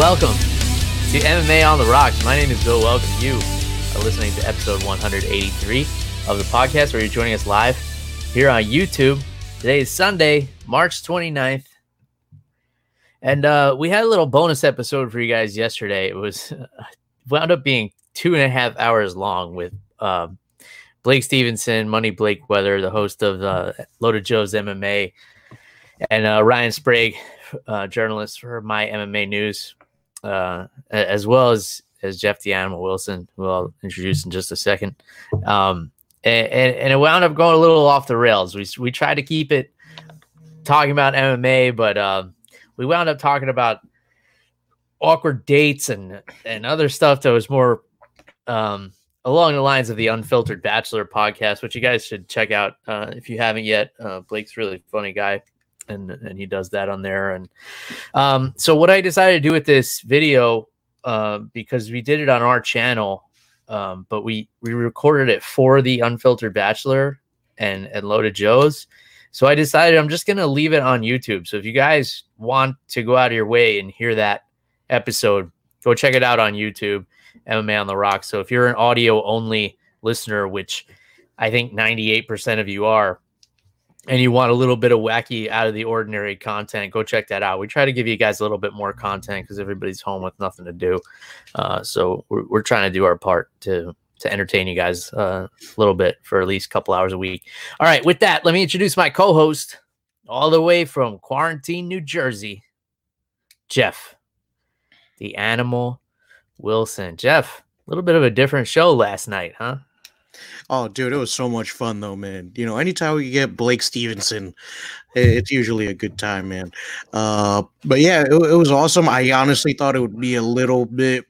Welcome to MMA on the Rocks. My name is Bill Welcome. You are listening to episode 183 of the podcast where you're joining us live here on YouTube. Today is Sunday, March 29th. And uh, we had a little bonus episode for you guys yesterday. It was wound up being two and a half hours long with uh, Blake Stevenson, Money Blake Weather, the host of uh, Loaded Joe's MMA, and uh, Ryan Sprague, uh, journalist for My MMA News uh, as well as as Jeff the Animal Wilson, who I'll introduce in just a second. Um, and, and, it wound up going a little off the rails. We we tried to keep it talking about MMA, but uh, we wound up talking about awkward dates and and other stuff that was more um, along the lines of the Unfiltered Bachelor podcast, which you guys should check out uh, if you haven't yet. Uh, Blake's really funny guy and and he does that on there. And um, so what I decided to do with this video, uh, because we did it on our channel, um, but we we recorded it for the Unfiltered Bachelor and and Loaded Joe's. So I decided I'm just gonna leave it on YouTube. So if you guys want to go out of your way and hear that episode, go check it out on YouTube, MMA on the Rock. So if you're an audio only listener, which I think 98% of you are, and you want a little bit of wacky out of the ordinary content, go check that out. We try to give you guys a little bit more content because everybody's home with nothing to do. Uh, so we're, we're trying to do our part to to entertain you guys uh, a little bit for at least a couple hours a week. All right, with that, let me introduce my co-host all the way from Quarantine, New Jersey, Jeff, the Animal Wilson. Jeff, a little bit of a different show last night, huh? Oh, dude, it was so much fun though, man. You know, anytime we get Blake Stevenson, it's usually a good time, man. Uh, but yeah, it, it was awesome. I honestly thought it would be a little bit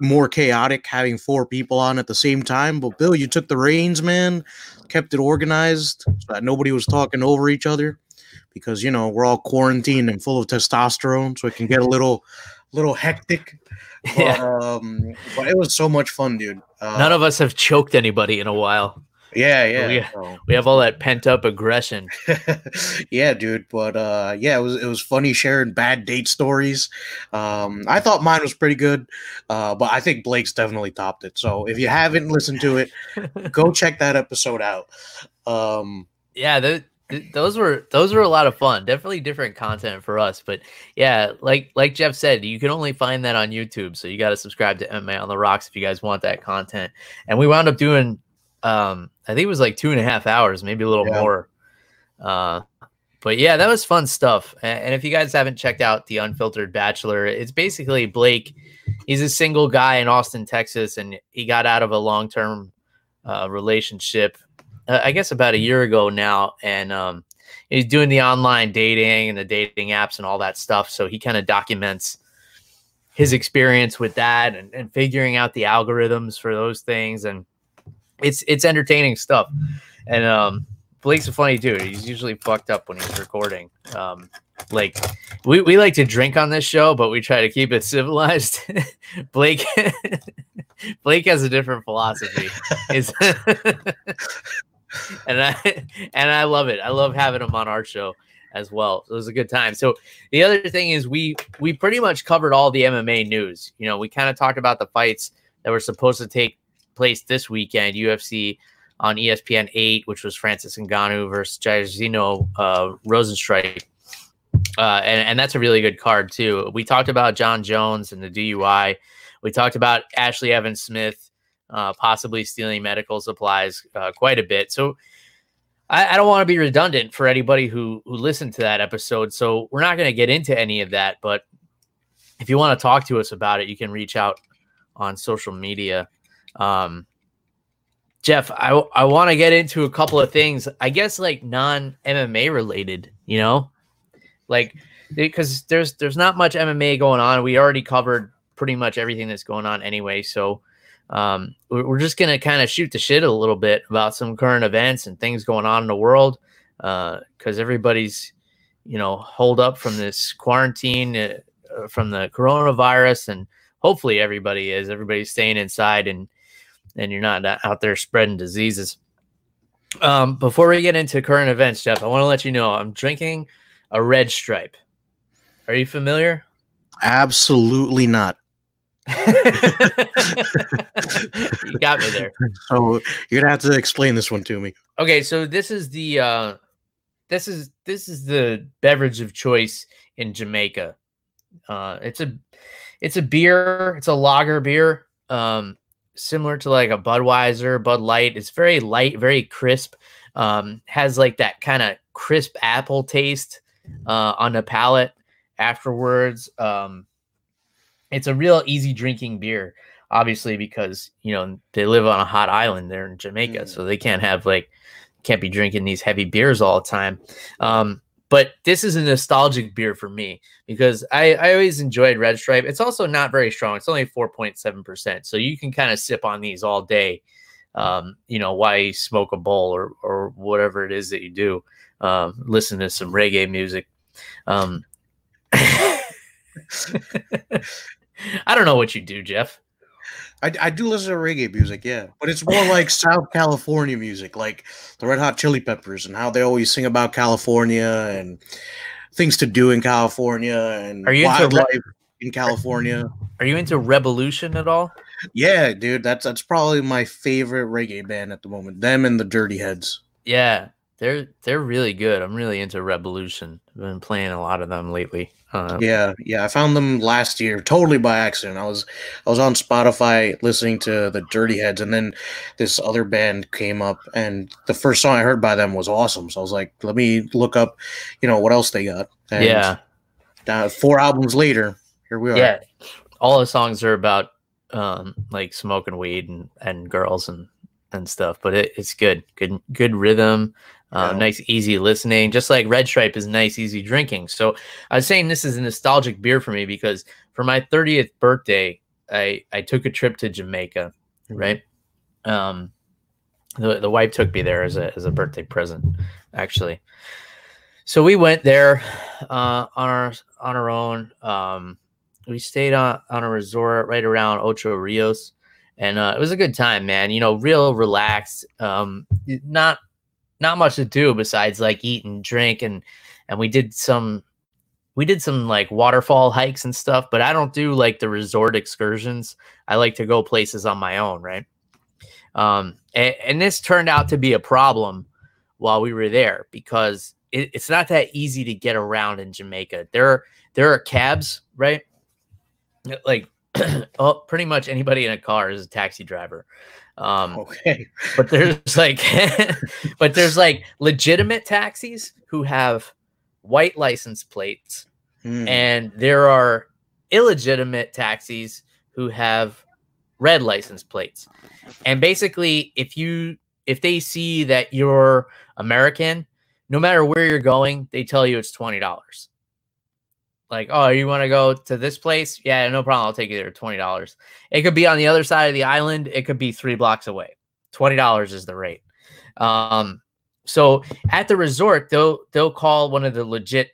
more chaotic having four people on at the same time. But Bill, you took the reins, man, kept it organized so that nobody was talking over each other because you know we're all quarantined and full of testosterone, so it can get a little little hectic. But, yeah. um, but it was so much fun, dude. Uh, None of us have choked anybody in a while. Yeah, yeah. We, we have all that pent up aggression. yeah, dude. But uh, yeah, it was it was funny sharing bad date stories. Um, I thought mine was pretty good, uh, but I think Blake's definitely topped it. So if you haven't listened to it, go check that episode out. Um, yeah, those were those were a lot of fun. Definitely different content for us, but yeah, like like Jeff said, you can only find that on YouTube. So you got to subscribe to MMA on the Rocks if you guys want that content. And we wound up doing, um, I think it was like two and a half hours, maybe a little yeah. more. Uh, but yeah, that was fun stuff. And if you guys haven't checked out the Unfiltered Bachelor, it's basically Blake. He's a single guy in Austin, Texas, and he got out of a long term uh, relationship uh, I guess about a year ago now, and um, he's doing the online dating and the dating apps and all that stuff. So he kind of documents his experience with that and, and figuring out the algorithms for those things, and it's it's entertaining stuff. And um, Blake's a funny dude. He's usually fucked up when he's recording. Um, like we, we like to drink on this show, but we try to keep it civilized. Blake Blake has a different philosophy. And I and I love it. I love having him on our show as well. It was a good time. So the other thing is we we pretty much covered all the MMA news. You know, we kind of talked about the fights that were supposed to take place this weekend. UFC on ESPN eight, which was Francis Ngannou versus Jairzinho uh, Rozenstruik. Uh, and, and that's a really good card too. We talked about Jon Jones and the DUI. We talked about Ashlee Evans Smith uh, possibly stealing medical supplies uh, quite a bit. So I, I don't want to be redundant for anybody who who listened to that episode. So we're not going to get into any of that. But if you want to talk to us about it, you can reach out on social media. Um, Jeff, I I want to get into a couple of things. I guess like non MMA related. You know, like because there's there's not much MMA going on. We already covered pretty much everything that's going on anyway. So um, we're, just gonna kind of shoot the shit a little bit about some current events and things going on in the world because uh, everybody's you know holed up from this quarantine uh, from the coronavirus and hopefully everybody is everybody's staying inside and and you're not out there spreading diseases. Um, before we get into current events jeff i want to let you know i'm drinking a red stripe. Are you familiar? Absolutely not you got me there. So you're gonna have to explain this one to me. Okay so this is the uh this is this is the beverage of choice in jamaica. Uh it's a it's a beer it's a lager beer um similar to like a budweiser bud light. It's very light very crisp um has like that kind of crisp apple taste uh on the palate afterwards um it's a real easy drinking beer obviously because you know they live on a hot island there in jamaica mm. so they can't have like can't be drinking these heavy beers all the time. Um but this is a nostalgic beer for me because I, I always enjoyed red stripe. It's also not very strong. It's only 4.7% so you can kind of sip on these all day um, you know why you smoke a bowl or, or whatever it is that you do um, listen to some reggae music. Um, I don't know what you do, Jeff. I, I do listen to reggae music, yeah, but it's more like South California music, like the Red Hot Chili Peppers, and how they always sing about California and things to do in California and are you wildlife re- in California. Are you into Rebelution at all? Yeah, dude, that's that's probably my favorite reggae band at the moment. Them and the Dirty Heads. Yeah, they're they're really good. I'm really into Rebelution. I've been playing a lot of them lately. Uh, yeah, yeah, I found them last year totally by accident. I was I was on Spotify listening to the Dirty Heads, and then this other band came up, and the first song I heard by them was awesome. So I was like, let me look up, you know, what else they got. And yeah. Uh, four albums later, here we are. Yeah, all the songs are about um, like smoking weed and and girls and and stuff, but it, it's good, good, good rhythm. Uh, yeah. Nice, easy listening, just like Red Stripe is nice, easy drinking. So I was saying this is a nostalgic beer for me because for my 30th birthday, I I took a trip to Jamaica, mm-hmm. right? Um, the the wife took me there as a as a birthday present, actually. So we went there uh, on our on our own. Um, we stayed on on a resort right around Ocho Rios, and uh, it was a good time, man. You know, real relaxed. Um, not not much to do besides like eat and drink and and we did some we did some like waterfall hikes and stuff but i don't do like the resort excursions. I like to go places on my own right? Um and, and this turned out to be a problem while we were there because it, it's not that easy to get around in jamaica. There are there are cabs right? Like oh, pretty much anybody in a car is a taxi driver um, okay. but there's like, but there's like legitimate taxis who have white license plates, mm. and there are illegitimate taxis who have red license plates. And basically, if you if they see that you're American, no matter where you're going, they tell you it's twenty dollars like, oh, you want to go to this place? Yeah, no problem. I'll take you there. Twenty dollars. It could be on the other side of the island. It could be three blocks away. Twenty dollars is the rate. Um, so at the resort, they'll they'll call one of the legit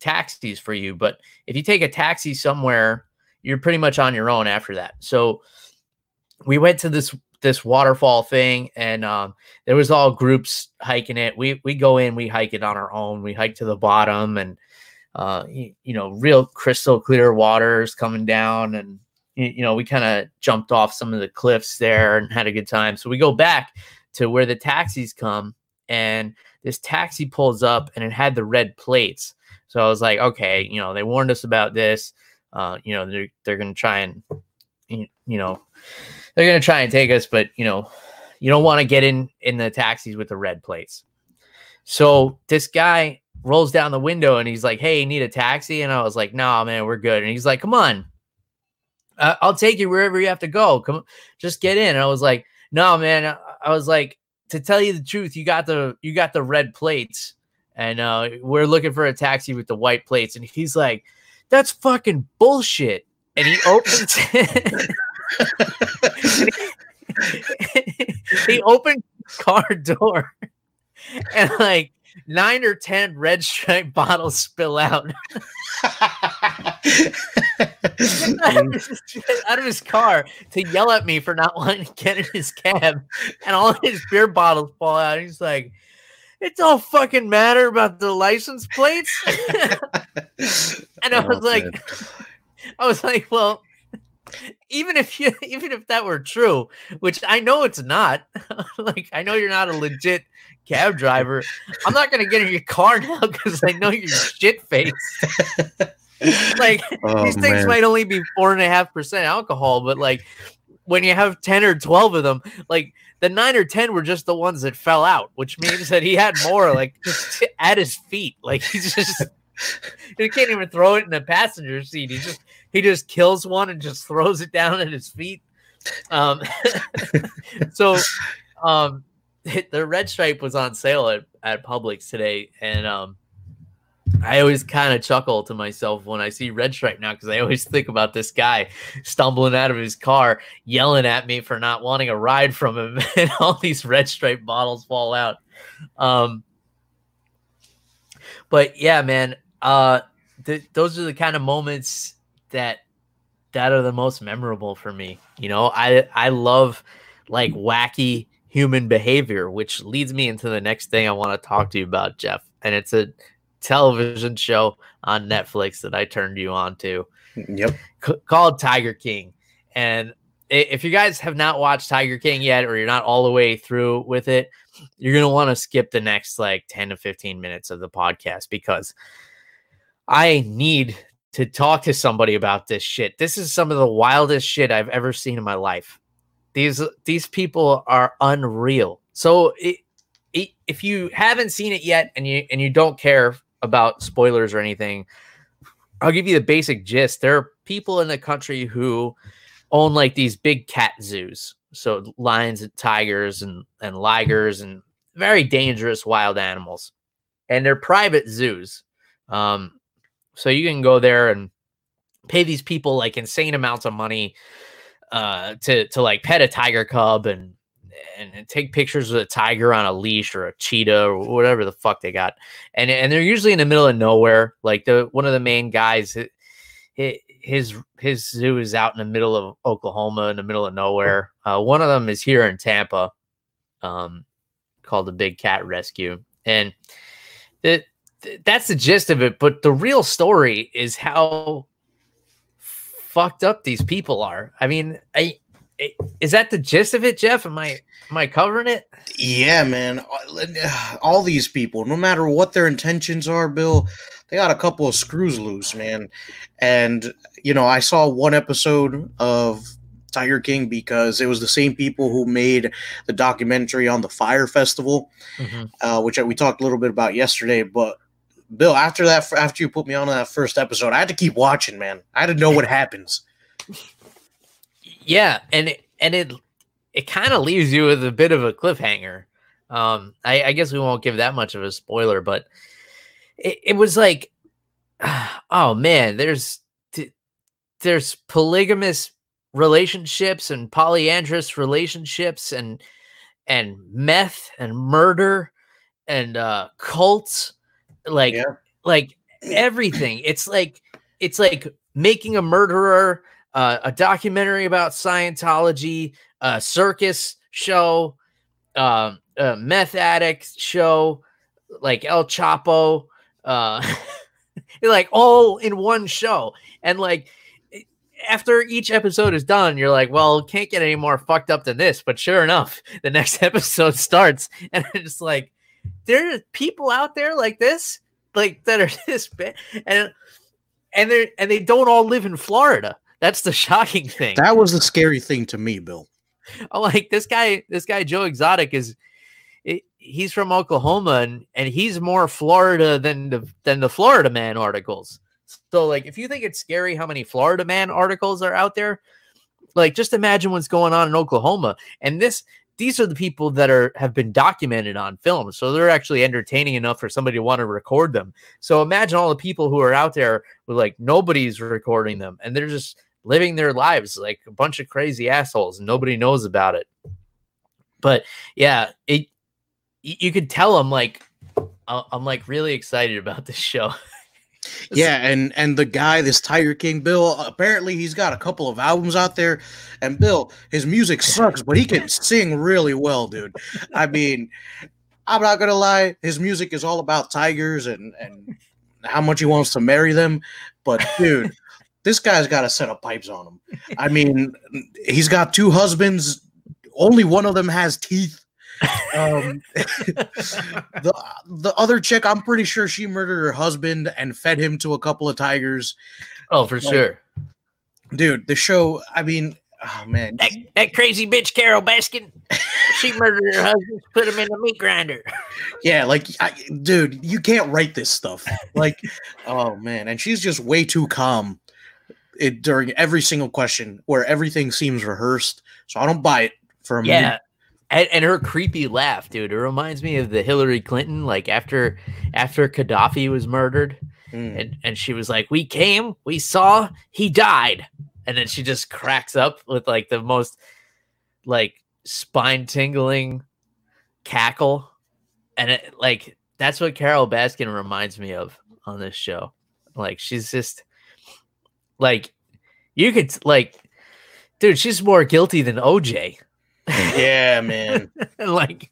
taxis for you. But if you take a taxi somewhere, you're pretty much on your own after that. So we went to this this waterfall thing and um, there was all groups hiking it we we go in we hike it on our own we hike to the bottom and uh, you, you, know, real crystal clear waters coming down. And, you know, we kind of jumped off some of the cliffs there and had a good time. So we go back to where the taxis come and this taxi pulls up and it had the red plates. So I was like, okay, you know, they warned us about this. Uh, you know, they're, they're going to try and, you know, they're going to try and take us, but, you know, you don't want to get in in the taxis with the red plates. So this guy rolls down the window and he's like, "Hey, need a taxi?" And I was like, "No, nah, man, we're good." And he's like, "Come on, uh, I'll take you wherever you have to go. Come, just get in." And I was like, "No, man." I was like, "To tell you the truth, you got the you got the red plates, and uh, we're looking for a taxi with the white plates." And he's like, "That's fucking bullshit." and he opens he opened car door and like nine or ten red stripe bottles spill out. Out, of his, out of his car to yell at me for not wanting to get in his cab and all his beer bottles fall out. He's like it don't fucking matter about the license plates? And i was Oh, like man. I was like, well, even if you even if that were true, which I know it's not, like I know you're not a legit cab driver. I'm not gonna get in your car now because I know you're shit faced. like Oh, these things man. might only be four and a half percent alcohol, but like when you have 10 or 12 of them, like the nine or 10 were just the ones that fell out, which means that he had more like just at his feet. Like he's just, he can't even throw it in the passenger seat. He just, he just kills one and just throws it down at his feet. Um, so, um, the red stripe was on sale at, at Publix today. And, um, I always kind of chuckle to myself when I see Red Stripe now because I always think about this guy stumbling out of his car, yelling at me for not wanting a ride from him, and all these Red Stripe bottles fall out. Um, but yeah, man, uh, th- those are the kind of moments that that are the most memorable for me. You know, I I love like wacky human behavior, which leads me into the next thing I want to talk to you about, Jeff, and it's a television show on Netflix that I turned you on to Yep. c- called Tiger King. And if you guys have not watched Tiger King yet, or you're not all the way through with it, you're going to want to skip the next like 10 to 15 minutes of the podcast because I need to talk to somebody about this shit. This is some of the wildest shit I've ever seen in my life. These these people are unreal. So it, it, if you haven't seen it yet and you and you don't care about spoilers or anything, I'll give you the basic gist. There are people in the country who own like these big cat zoos. So lions and tigers and, and ligers and very dangerous wild animals. And they're private zoos. Um, so you can go there and pay these people like insane amounts of money uh to to like pet a tiger cub and and, and take pictures of a tiger on a leash or a cheetah or whatever the fuck they got and and they're usually in the middle of nowhere. Like the one of the main guys, hi- hi- his his zoo is out in the middle of Oklahoma, in the middle of nowhere. Uh, one of them is here in Tampa, um, called the Big Cat Rescue, and that that's the gist of it. But the real story is how fucked up these people are. I mean, I. I- Is that the gist of it, Jeff? Am I am I covering it? Yeah, man. All these people, no matter what their intentions are, Bill, they got a couple of screws loose, man. And you know, I saw one episode of Tiger King because it was the same people who made the documentary on the Fire Festival, uh, which we talked a little bit about yesterday. But Bill, after that, after you put me on that first episode, I had to keep watching, man. I had to know what happens. Yeah, and it, and it it kind of leaves you with a bit of a cliffhanger. Um, I, I guess we won't give that much of a spoiler, but it, it was like, oh man, there's there's polygamous relationships and polyandrous relationships and and meth and murder and uh cults like Yeah. like everything it's like it's like making a murderer uh, a documentary about scientology a circus show um a meth addict show like el chapo uh like all in one show and like after each episode is done, you're like, well, can't get any more fucked up than this. But sure enough, the next episode starts, and it's like, there are people out there like this, like that are this bad, and and they and they don't all live in Florida. That's the shocking thing. That was the scary thing to me, Bill. I'm like this guy, this guy Joe Exotic is. He's from Oklahoma and, and he's more Florida than the than the Florida Man articles. So like if you think it's scary how many Florida Man articles are out there, like just imagine what's going on in Oklahoma. And this these are the people that are have been documented on film. So they're actually entertaining enough for somebody to want to record them. So imagine all the people who are out there with like nobody's recording them and they're just living their lives like a bunch of crazy assholes and nobody knows about it. But yeah, it you could tell I'm like uh, I'm like really excited about this show. yeah, and and the guy, this Tiger King Bill, apparently he's got a couple of albums out there. And Bill, his music sucks, but he can sing really well, dude. I mean, I'm not gonna lie, his music is all about tigers and and how much he wants to marry them. But dude, this guy's got a set of pipes on him. I mean, he's got two husbands. Only one of them has teeth. Um, the the other chick, I'm pretty sure she murdered her husband and fed him to a couple of tigers. Oh, for like, sure, dude. The show. I mean, oh man, that, that crazy bitch Carole Baskin. She murdered her husband, put him in a meat grinder. Yeah, like, I, dude, you can't write this stuff. Like, oh man, and she's just way too calm it during every single question where everything seems rehearsed. So I don't buy it for a yeah. minute. And, and her creepy laugh, dude. It reminds me of the Hillary Clinton, like after after Gaddafi was murdered, mm. and and she was like, "We came, we saw, he died," and then she just cracks up with like the most like spine tingling cackle, and it like that's what Carole Baskin reminds me of on this show. Like she's just like, you could like, dude, she's more guilty than OJ. Yeah, man. like,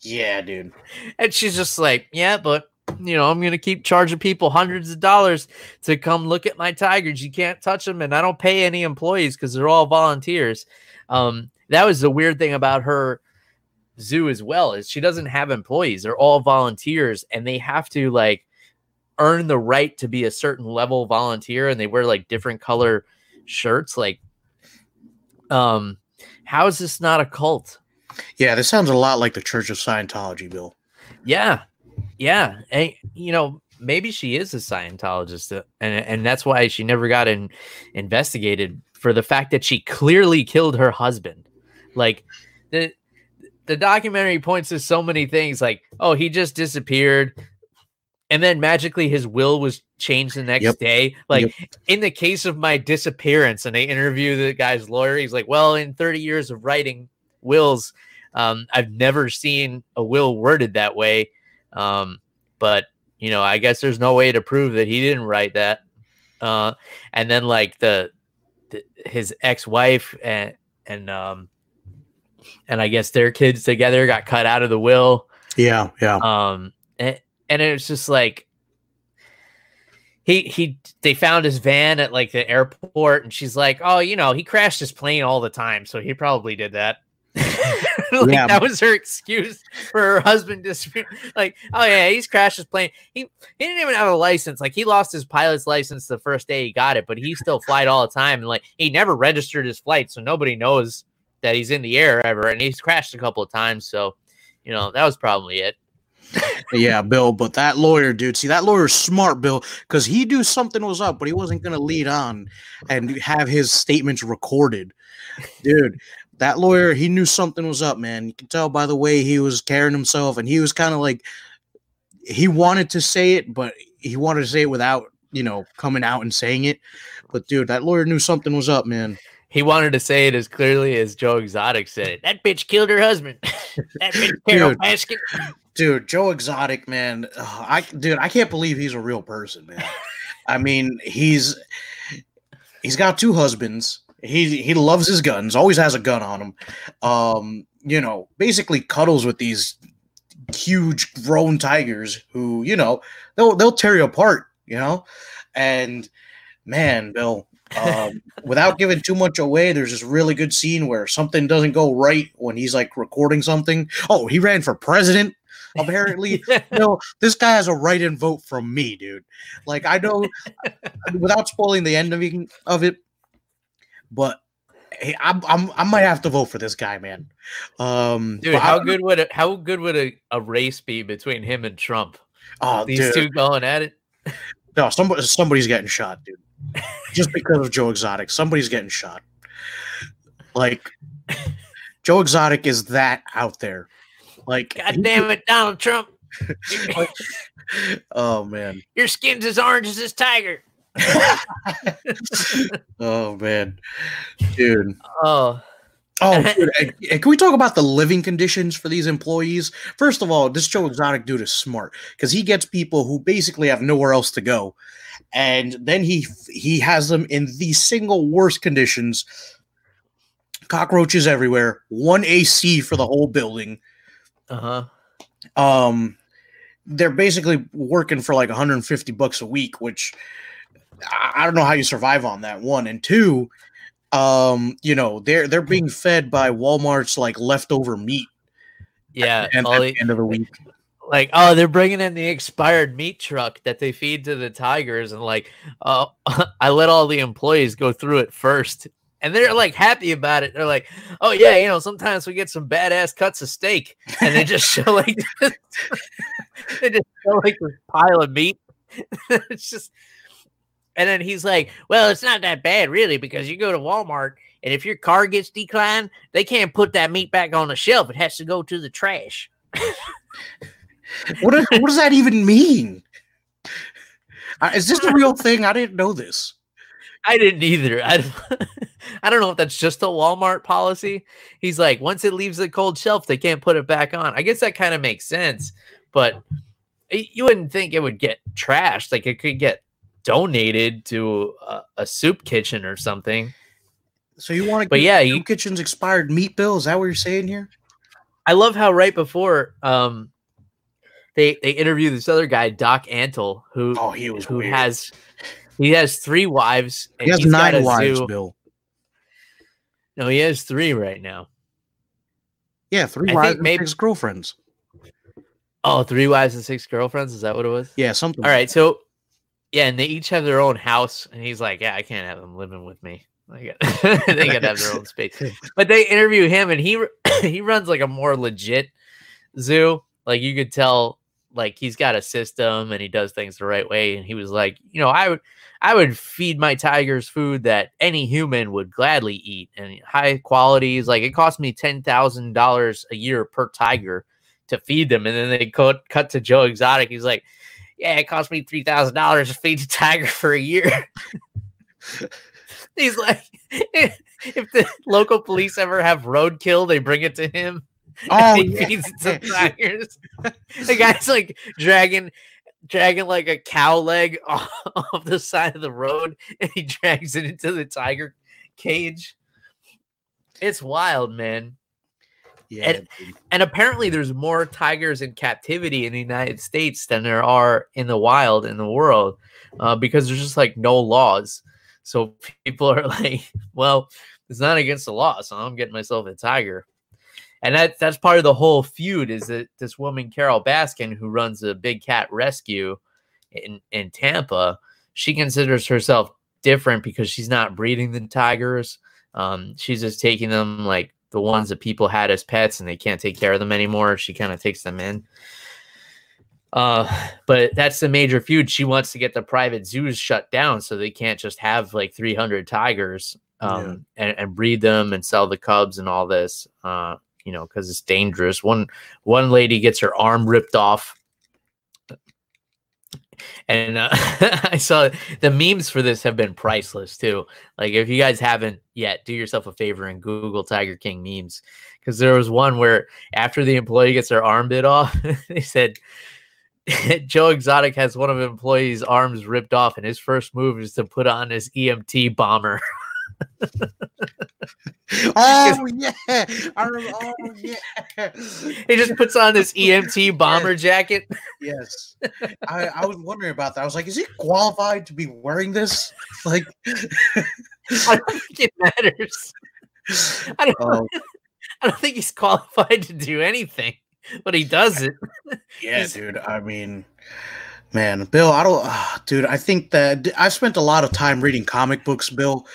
yeah, dude. And she's just like, yeah, but you know, I'm gonna keep charging people hundreds of dollars to come look at my tigers. You can't touch them, and I don't pay any employees because they're all volunteers. Um, that was the weird thing about her zoo as well is she doesn't have employees; they're all volunteers, and they have to like earn the right to be a certain level volunteer and they wear like different color shirts like um how is this not a cult? Yeah this sounds a lot like the church of scientology bill. Yeah yeah and you know maybe she is a scientologist uh, and and that's why she never got in, investigated for the fact that she clearly killed her husband. Like the the documentary points to so many things like oh he just disappeared and then magically his will was changed the next yep. day. Like yep. in the case of my disappearance, and they interview the guy's lawyer, he's like, "Well, in 30 years of writing wills, um, I've never seen a will worded that way." Um, but you know, I guess there's no way to prove that he didn't write that. Uh, and then like the, the his ex-wife and and um and I guess their kids together got cut out of the will. Yeah, yeah. Um, and, and it was just like he he they found his van at like the airport and she's like oh you know he crashed his plane all the time so he probably did that. Like yeah. that was her excuse for her husband disappearing like oh yeah he's crashed his plane. He he didn't even have a license like he lost his pilot's license the first day he got it but he still flight all the time and like he never registered his flight so nobody knows that he's in the air ever and he's crashed a couple of times so you know that was probably it yeah, Bill, but that lawyer, dude, see that lawyer's smart, Bill, because he knew something was up, but he wasn't gonna lead on and have his statements recorded. Dude, that lawyer, he knew something was up, man. You can tell by the way he was carrying himself, and he was kind of like he wanted to say it, but he wanted to say it without, you know, coming out and saying it. But dude, that lawyer knew something was up, man he wanted to say it as clearly as Joe Exotic said it. That bitch killed her husband. that bitch Carole Baskin dude, Joe Exotic, man, ugh, I dude, I can't believe he's a real person, man. I mean, he's he's got two husbands. He he loves his guns, always has a gun on him. Um, you know, basically cuddles with these huge grown tigers who, you know, they'll they'll tear you apart, you know? And man, Bill, um, without giving too much away, there's this really good scene where something doesn't go right when he's like recording something. Oh, he ran for president apparently know this guy has a right in vote from me dude. Like i know without spoiling the ending of it but hey, I'm, I'm, i might have to vote for this guy man. Um dude how good would it how good would a, a race be between him and trump? Oh these dude. two going at it? No somebody somebody's getting shot dude. Just because of joe exotic somebody's getting shot. Like joe exotic is that out there like, God damn it, Donald Trump. oh man, your skin's as orange as this tiger. oh man, dude. Oh, Oh, dude, and- and can we talk about the living conditions for these employees? First of all, this Joe Exotic dude is smart because he gets people who basically have nowhere else to go, and then he he has them in the single worst conditions: cockroaches everywhere, one AC for the whole building. Uh huh. Um, they're basically working for like 150 bucks a week, which I don't know how you survive on that. One and two, um, you know, they're they're being fed by Walmart's like leftover meat Yeah. and all at the- the end of the week. like oh they're bringing in the expired meat truck that they feed to the tigers and like uh, i let all the employees go through it first and they're like happy about it they're like oh yeah you know sometimes we get some badass cuts of steak and they just show like they just show like this pile of meat it's just and then he's like well it's not that bad really because you go to walmart and if your car gets declined they can't put that meat back on the shelf it has to go to the trash What does, what does that even mean? Uh, is this a real thing? I didn't know this. I didn't either. I don't, I don't know if that's just a Walmart policy. He's like, once it leaves the cold shelf, they can't put it back on. I guess that kind of makes sense, but you wouldn't think it would get trashed. Like it could get donated to a, a soup kitchen or something. So you want to? But yeah, you- kitchen's expired meat bill. Is that what you're saying here? I love how right before um they they interview this other guy, Doc Antle, who Oh, he was who weird. has he has three wives. And he has nine wives, zoo- Bill. No, he has three right now. Yeah, three I wives maybe- six girlfriends. Oh, three wives and six girlfriends. Is that what it was? Yeah, something. All right. So, yeah, and they each have their own house, and he's like, "Yeah, I can't have them living with me. They gotta have their own space." But they interview him, and he he runs like a more legit zoo. Like you could tell, like he's got a system and he does things the right way. And he was like, you know, I would I would feed my tigers food that any human would gladly eat, and high qualities. Like it cost me ten thousand dollars a year per tiger to feed them, and then they cut cut to Joe Exotic. He's like, yeah, it cost me three thousand dollars to feed the tiger for a year. He's like, if the local police ever have roadkill, they bring it to him. Oh, yeah. feeds it to tigers. the guy's like dragging, dragging like a cow leg off, off the side of the road, and he drags it into the tiger cage. It's wild, man. Yeah, And- And apparently, there's more tigers in captivity in the United States than there are in the wild in the world, uh, because there's just like no laws. So people are like, "Well, it's not against the law, so I'm getting myself a tiger." And that that's part of the whole feud is that this woman Carole Baskin, who runs a big cat rescue in in Tampa, she considers herself different because she's not breeding the tigers. Um, she's just taking them like the ones that people had as pets and they can't take care of them anymore. She kind of takes them in. Uh, but that's the major feud. She wants to get the private zoos shut down so they can't just have like 300 tigers um, and, and breed them and sell the cubs and all this. Uh, you know, because it's dangerous. One one lady gets her arm ripped off and uh, I saw the memes for this have been priceless too. Like if you guys haven't yet, do yourself a favor and Google Tiger King memes because there was one where after the employee gets their arm bit off, they said Joe Exotic has one of employees' arms ripped off, and his first move is to put on his EMT bomber. Oh yeah, I remember. Oh yeah. he just puts on this EMT bomber jacket. Yes, I, I was wondering about that. I was like, is he qualified to be wearing this? Like, I don't think it matters. I don't, oh I don't think he's qualified to do anything, but he does it. yeah, dude. I mean, man, Bill. I don't, ah, dude. I think that I've spent a lot of time reading comic books, Bill,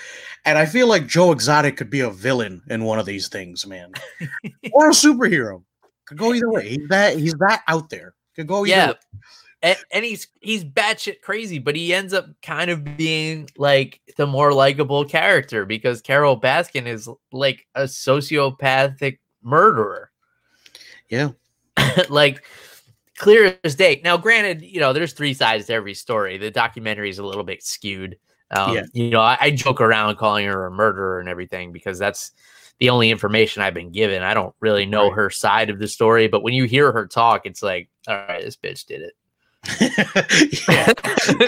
and I feel like Joe Exotic could be a villain in one of these things, man, or a superhero. Could go either way. He's that. He's that out there. Could go either. yeah. way. And, and he's he's batshit crazy, but he ends up kind of being like the more likable character because Carole Baskin is like a sociopathic murderer. Yeah. like clear as day. Now, granted, you know, there's three sides to every story. The documentary is a little bit skewed. Um, Yeah. You know, I, I joke around calling her a murderer and everything because that's the only information I've been given. I don't really know Right. her side of the story, but when you hear her talk, it's like, all right, this bitch did it. yeah.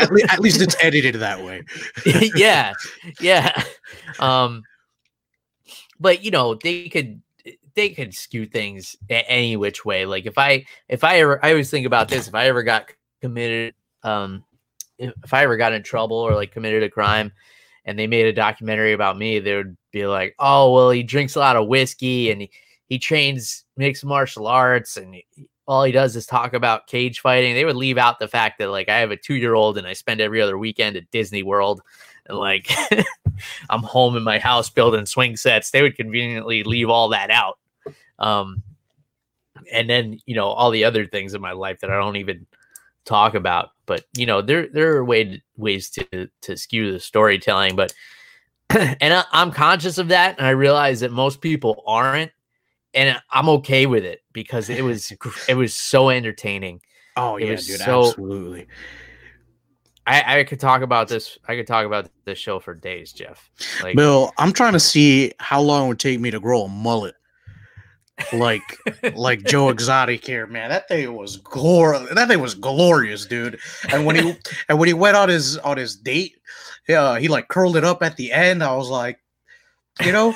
at, le- at least it's edited that way. yeah, yeah. Um, but you know, they could they could skew things any which way. Like if I if I ever I always think about this. If I ever got committed, um, if, I ever got in trouble or like committed a crime, and they made a documentary about me, they would be like, "Oh, well, he drinks a lot of whiskey and he, he trains mixed martial arts and." He, all he does is talk about cage fighting. They would leave out the fact that like I have a two year old and I spend every other weekend at Disney World and like I'm home in my house building swing sets. They would conveniently leave all that out. Um, and then you know all the other things in my life that I don't even talk about. But you know there there are way ways to to skew the storytelling. But and I, I'm conscious of that, and I realize that most people aren't, and I'm okay with it because it was it was so entertaining. Oh It yeah, dude, so- absolutely. I, I could talk about this. I could talk about this show for days, Jeff. Like, Bill, I'm trying to see how long it would take me to grow a mullet. Like like Joe Exotic here, man. That thing was glor that thing was glorious, dude. And when he and when he went on his on his date, yeah, he like curled it up at the end. I was like, you know,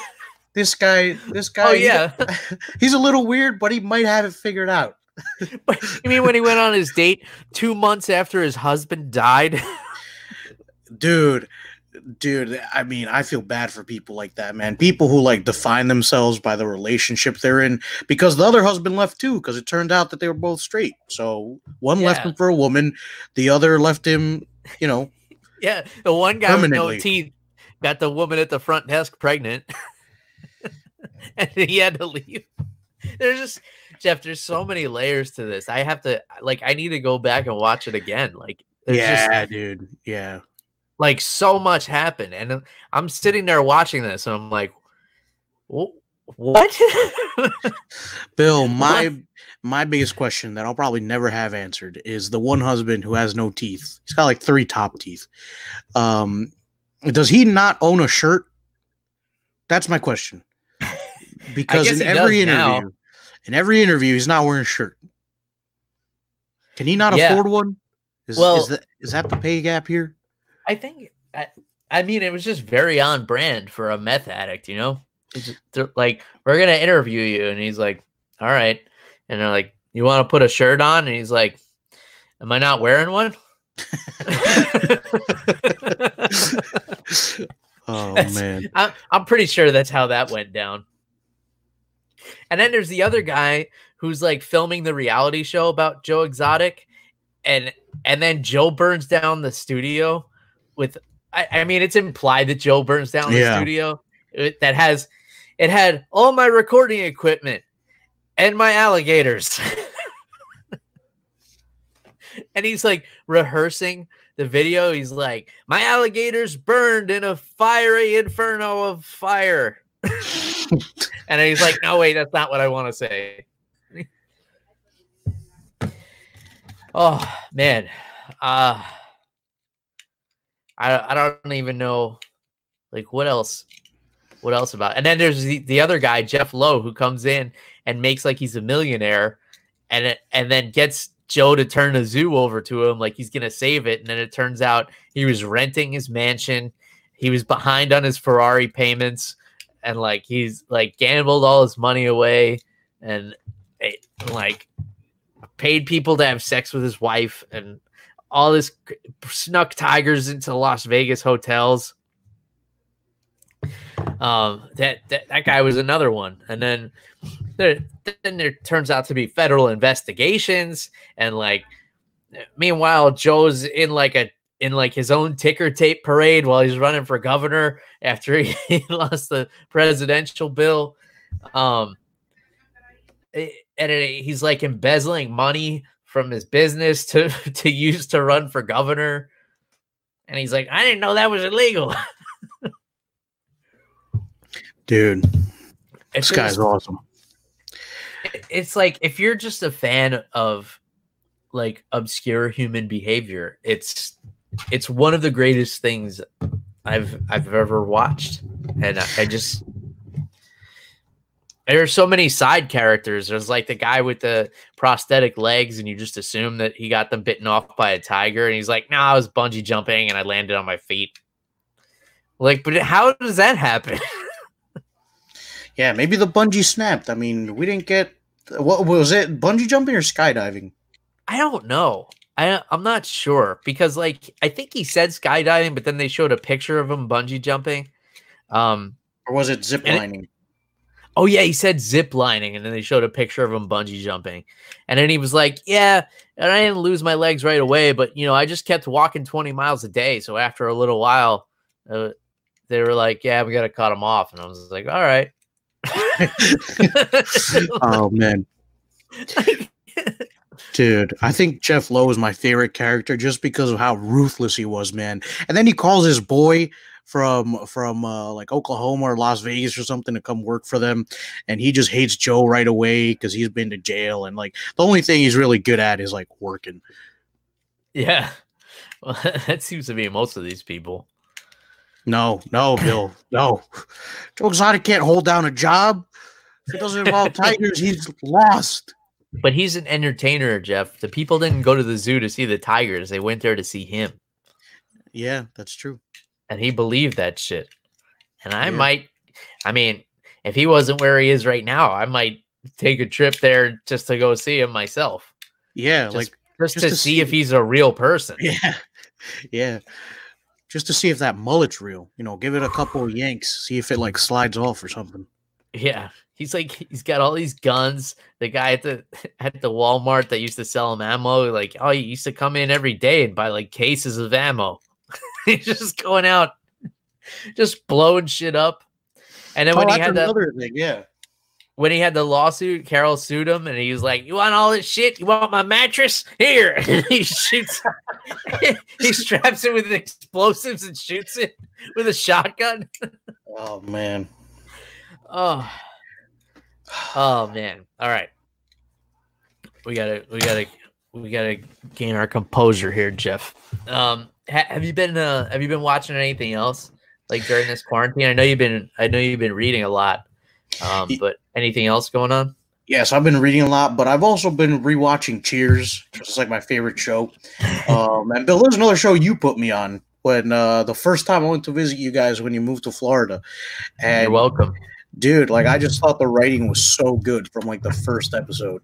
this guy, this oh, guy, oh yeah. he's a little weird, but he might have it figured out. But you mean when he went on his date two months after his husband died? dude dude i mean i feel bad for people like that man people who like define themselves by the relationship they're in because the other husband left too because it turned out that they were both straight so one left him for a woman the other left him you know yeah, the one guy with no teeth got the woman at the front desk pregnant, and he had to leave. There's just Jeff. There's so many layers to this. I have to like. I need to go back and watch it again. Like, there's just yeah dude yeah like so much happened, and I'm- sitting there watching this, and I'm like, what? bill my my biggest question that i'll probably never have answered is the one husband who has no teeth. He's got like three top teeth. Um does he not own a shirt? That's my question. Because in every does now. interview in every interview he's not wearing a shirt. Can he not Yeah. afford one? Is, Well- is that is that the pay gap here I think I, I mean it was just very on brand for a meth addict, you know. Just- like we're gonna interview you, and he's like, "All right," and they're like, "You want to put a shirt on?" And he's like, "Am I not wearing one?" oh That's- man I, I'm pretty sure that's how that went down. And then there's the other guy who's like filming the reality show about Joe Exotic, and and then Joe burns down the studio with. I, I mean, it's implied that Joe burns down the Yeah. studio it- that has it had all my recording equipment and my alligators. and he's like rehearsing the video. He's like, My alligators burned in a fiery inferno of fire. and he's like, No, wait, that's not what I want to say. oh man. Uh I I don't even know like what else what else about and then there's the, the other guy jeff lowe who comes in and makes like he's a millionaire and it, and then gets joe to turn the zoo over to him like he's gonna save it. And then it turns out he was renting his mansion. He was behind on his ferrari payments and like he's like gambled all his money away and eh, like paid people to have sex with his wife and all this snuck tigers into las vegas hotels. Um that, that that guy was another one. And then there then there turns out to be federal investigations and like meanwhile joe's in like a in like his own ticker tape parade while he's running for governor after he, lost the presidential bill. Um eh, and it- he's like embezzling money from his business to to use to run for governor and he's like i didn't know that was illegal dude It's this guy's just- awesome it's like if you're just a fan of like obscure human behavior. It's it's one of the greatest things I've I've ever watched, and I, I just there are so many side characters. There's like the guy with the prosthetic legs, and you just assume that he got them bitten off by a tiger, and he's like, "No, nah, I was bungee jumping and I landed on my feet." Like, but how does that happen? yeah, maybe the bungee snapped. I mean, we didn't get what was it? Bungee jumping or skydiving? I don't know. I I'm not sure because like I think he said skydiving, but then they showed a picture of him bungee jumping. Um, or was it ziplining? Oh yeah, he said zip lining, and then they showed a picture of him bungee jumping, and then he was like, "Yeah, and I didn't lose my legs right away, but you know, I just kept walking 20 miles a day. So after a little while, uh, they were like, "Yeah, we got to cut him off," and I was like, "All right." oh man. Dude, I think Jeff Lowe is my favorite character just because of how ruthless he was, man. And then he calls his boy from from uh, like Oklahoma or Las Vegas or something to come work for them, and he just hates Joe right away because he's been to jail and like the only thing he's really good at is like working. Yeah, well, that seems to be most of these people. No, no, Bill, no. Joe Exotic can't hold down a job. If it doesn't involve tigers, he's lost. But he's an entertainer, Jeff. The people didn't go to the zoo to see the tigers; they went there to see him. Yeah, that's true. And he believed that shit. And I yeah. might, I mean, if he wasn't where he is right now, I might take a trip there just to go see him myself. Yeah, just, like just, just to, to, see, see if he's a real person. Yeah, yeah. Just to see if that mullet's real. You know, give it a couple of yanks, see if it like slides off or something. Yeah, he's like he's got all these guns. The guy at the at the Walmart that used to sell him ammo, like oh, he used to come in every day and buy like cases of ammo. he's just going out, just blowing shit up. And then oh, when he had that other thing, yeah. When he had the lawsuit, Carole sued him, and he was like, "You want all this shit? You want my mattress? Here!" And he shoots. he straps it with explosives and shoots it with a shotgun. oh man. Oh, oh man! All right, we gotta, we gotta, we gotta gain our composure here, Jeff. Um, ha- have you been, uh, have you been watching anything else like during this quarantine? I know you've been, I know you've been reading a lot. Um, but anything else going on? Yes, I've been reading a lot, but I've also been rewatching Cheers, which is like my favorite show. Um, and Bill, there's another show you put me on when uh, the first time I went to visit you guys when you moved to Florida. And You're welcome dude, like I just thought the writing was so good from like the first episode.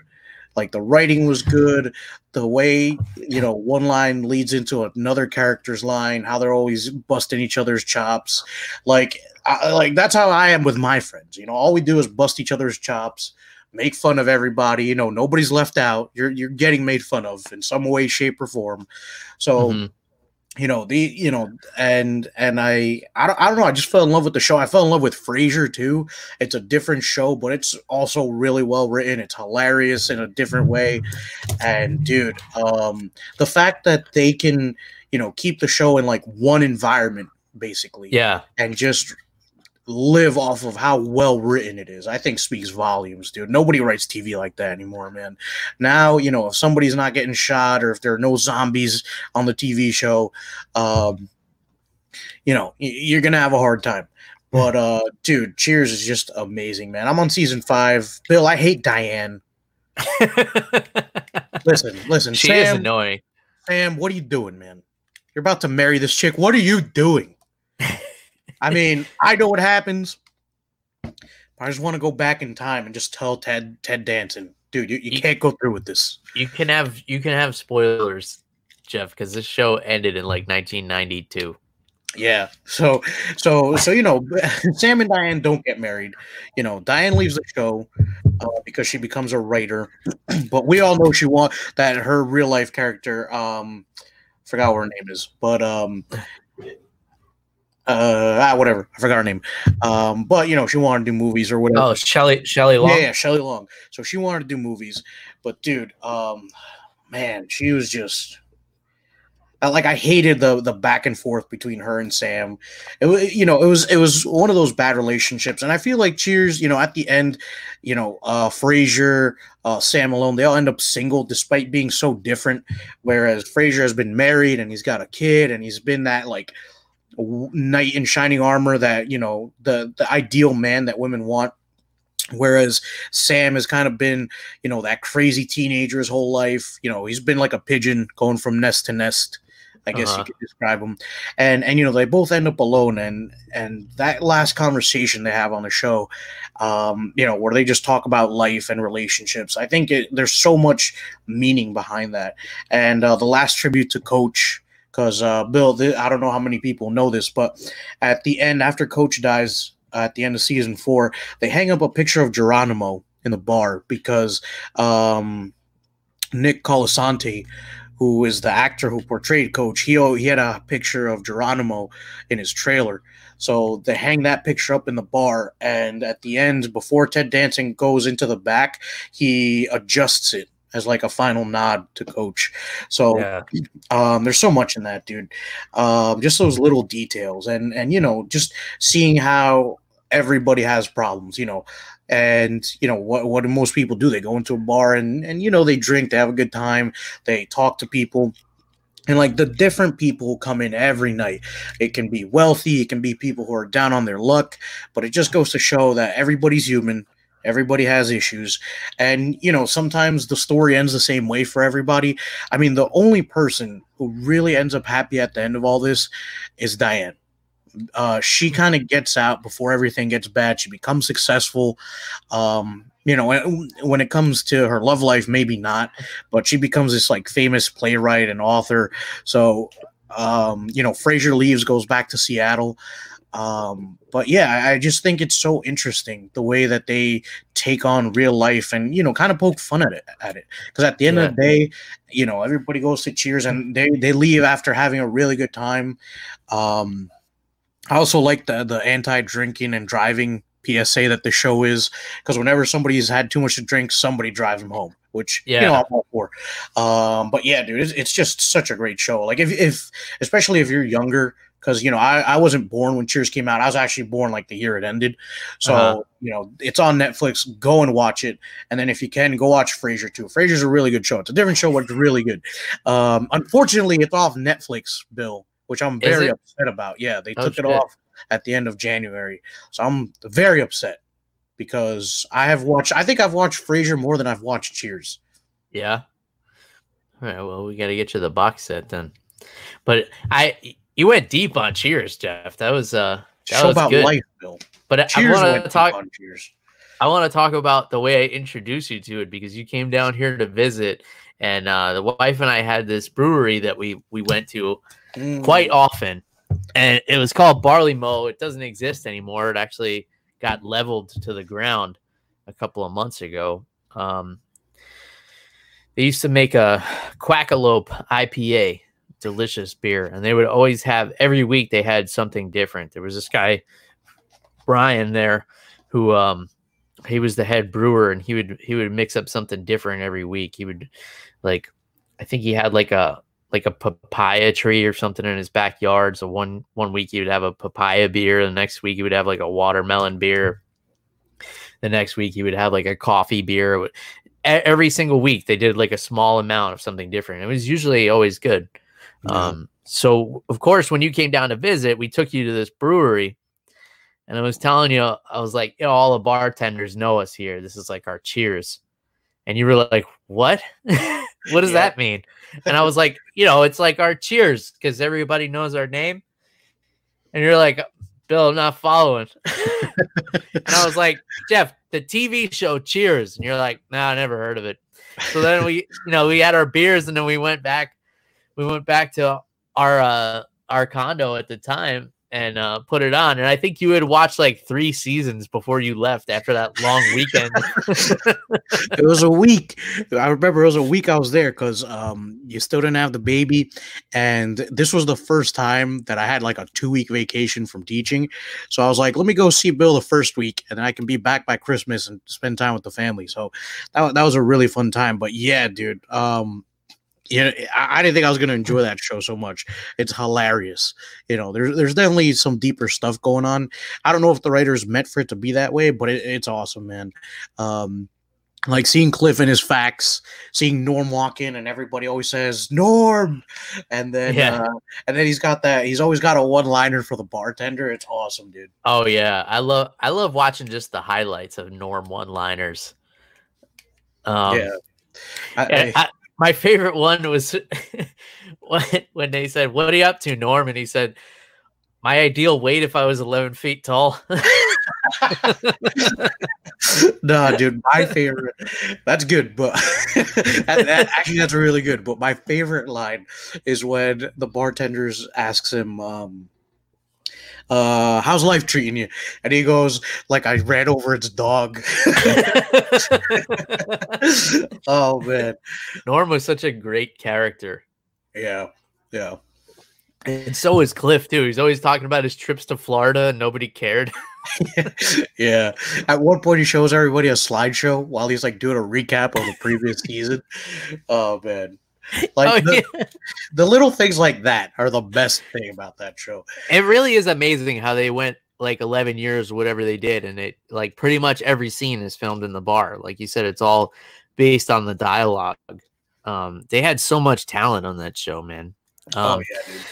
Like the writing was good, the way you know one line leads into another character's line, how they're always busting each other's chops. Like, I, like that's how I am with my friends. You know, all we do is bust each other's chops, make fun of everybody. You know, nobody's left out. You're you're getting made fun of in some way, shape, or form. So. Mm-hmm you know the you know and and I I don't, I don't know I just fell in love with the show. I fell in love with Frasier too. It's a different show but it's also really well written. It's hilarious in a different way. And dude um the fact that they can you know keep the show in like one environment basically. Yeah. And just live off of how well written it is. I think speaks volumes, dude. Nobody writes TV like that anymore, man. Now, you know, if somebody's not getting shot or if there are no zombies on the TV show, um, you know, you're gonna have a hard time. But uh, dude, Cheers is just amazing, man. I'm on season five. Bill, I hate Diane. listen, listen. She Sam, is annoying. Sam, what are you doing, man? You're about to marry this chick. What are you doing? I mean, I know what happens. I just want to go back in time and just tell Ted Ted Danson, dude, you, you, you can't go through with this. You can have you can have spoilers, Jeff, because this show ended in like 1992. Yeah. So so so you know, Sam and Diane don't get married. You know, Diane leaves the show uh, because she becomes a writer, but we all know she want that her real life character. Um, forgot what her name is, but um, uh ah, whatever. I forgot her name. Um but you know she wanted to do movies or whatever. Oh shelley shelley long? Yeah, yeah shelley long. So she wanted to do movies. But dude um man she was just like I hated the the back and forth between her and Sam. It was you know it was it was one of those bad relationships, and I feel like Cheers, you know, at the end, you know, uh Frasier, uh Sam Malone, they all end up single despite being so different. Whereas Frasier has been married and he's got a kid and he's been that like knight in shining armor that you know the the ideal man that women want Whereas Sam has kind of been, you know, that crazy teenager his whole life. You know, he's been like a pigeon going from nest to nest. I guess uh-huh. you could describe them. And and you know they both end up alone. And and that last conversation they have on the show, um, you know, where they just talk about life and relationships. I think it, there's so much meaning behind that. And uh, the last tribute to Coach. Because uh, Bill, th- I don't know how many people know this, but at the end, after Coach dies, uh, at the end of season four, they hang up a picture of Geronimo in the bar because um, Nick Colasanto who is the actor who portrayed Coach, he he had a picture of Geronimo in his trailer. So they hang that picture up in the bar, and at the end, before Ted Danson goes into the back, he adjusts it as like a final nod to Coach. So yeah. um, there's so much in that, dude. Um, just those little details, and and you know, just seeing how everybody has problems. You know, and you know what what do most people do they go into a bar and and you know they drink they have a good time they talk to people and like the different people come in every night it can be wealthy it can be people who are down on their luck but it just goes to show that everybody's human everybody has issues and you know sometimes the story ends the same way for everybody i mean the only person who really ends up happy at the end of all this is diane uh, she kind of gets out before everything gets bad. She becomes successful. Um, you know, when, it comes to her love life, maybe not, but she becomes this like famous playwright and author. So, um, you know, Frasier leaves, goes back to Seattle. Um, but yeah, I just think it's so interesting the way that they take on real life and you know kind of poke fun at it at it because at the end yeah. of the day, you know everybody goes to Cheers and they they leave after having a really good time. Um, I also like the the anti drinking and driving PSA that the show is because whenever somebody's had too much to drink, somebody drives them home, which yeah. you know I'm all for. Um, but yeah, dude, it's, it's just such a great show. Like if if especially if you're younger, because you know I, I wasn't born when Cheers came out. I was actually born like the year it ended. So uh-huh. you know it's on Netflix. Go and watch it, and then if you can, go watch Frasier too. Frasier's a really good show. It's a different show, but it's really good. Um, unfortunately, it's off Netflix, Bill which I'm very upset about. Yeah, they oh, took shit. it off at the end of January. So I'm very upset because I have watched I think I've watched Frasier more than I've watched Cheers. Yeah. All right, well, we got to get you the box set then. But I you went deep on Cheers, Jeff. That was uh that Show was about good. life, Bill. But Cheers I want to talk on Cheers. I want to talk about the way I introduced you to it because you came down here to visit and uh, the wife and I had this brewery that we we went to mm. quite often, and it was called Barley Mow. It doesn't exist anymore. It actually got leveled to the ground a couple of months ago. Um, they used to make a Quackalope IPA, delicious beer, and they would always have every week they had something different. There was this guy Brian there who um he was the head brewer and he would he would mix up something different every week. He would like I think he had like a like a papaya tree or something in his backyard. So one one week he would have a papaya beer, the next week he would have like a watermelon beer. The next week he would have like a coffee beer. Every single week they did like a small amount of something different. It was usually always good. Yeah. Um, so of course when you came down to visit, we took you to this brewery. And I was telling you, I was like, you know, all the bartenders know us here. This is like our cheers. And you were like, what? what does yeah. that mean? And I was like, you know, it's like our cheers because everybody knows our name. And you're like, Bill, I'm not following. and I was like, Jeff, the TV show Cheers. And you're like, no, nah, I never heard of it. So then we, you know, we had our beers and then we went back, we went back to our uh our condo at the time and uh, put it on. And I think you had watched like three seasons before you left after that long weekend. it was a week. I remember it was a week I was there because um, you still didn't have the baby. And this was the first time that I had like a two week vacation from teaching. So I was like, let me go see Bill the first week and then I can be back by Christmas and spend time with the family. So that, that was a really fun time. But yeah, dude. Um, yeah, I, I didn't think I was going to enjoy that show so much. It's hilarious. You know, there's there's definitely some deeper stuff going on. I don't know if the writers meant for it to be that way, but it, it's awesome, man. Um, like seeing Cliff and his facts, seeing Norm walk in, and everybody always says Norm, and then Yeah. uh, and then he's got that. He's always got a one liner for the bartender. It's awesome, dude. Oh yeah, I love I love watching just the highlights of Norm one-liners. Um, yeah, I- I- I- my favorite one was when they said, "What are you up to, Norm?" and he said, "My ideal weight if I was 11 feet tall." nah, dude, my favorite. That's good, but that, that- actually that's really good. But my favorite line is when the bartenders asks him, um, uh, "How's life treating you?" And he goes, "Like I ran over its dog." oh man, Norm was such a great character. yeah, yeah. And so is Cliff too. He's always talking about his trips to Florida and nobody cared. yeah. At one point, he shows everybody a slideshow while he's like doing a recap of the previous season. Oh man, like Oh, the, yeah. the little things like that are the best thing about that show. It really is amazing how they went like 11 years whatever they did and it like pretty much every scene is filmed in the bar. Like you said it's all based on the dialogue. Um they had so much talent on that show, man. Um oh yeah, dude.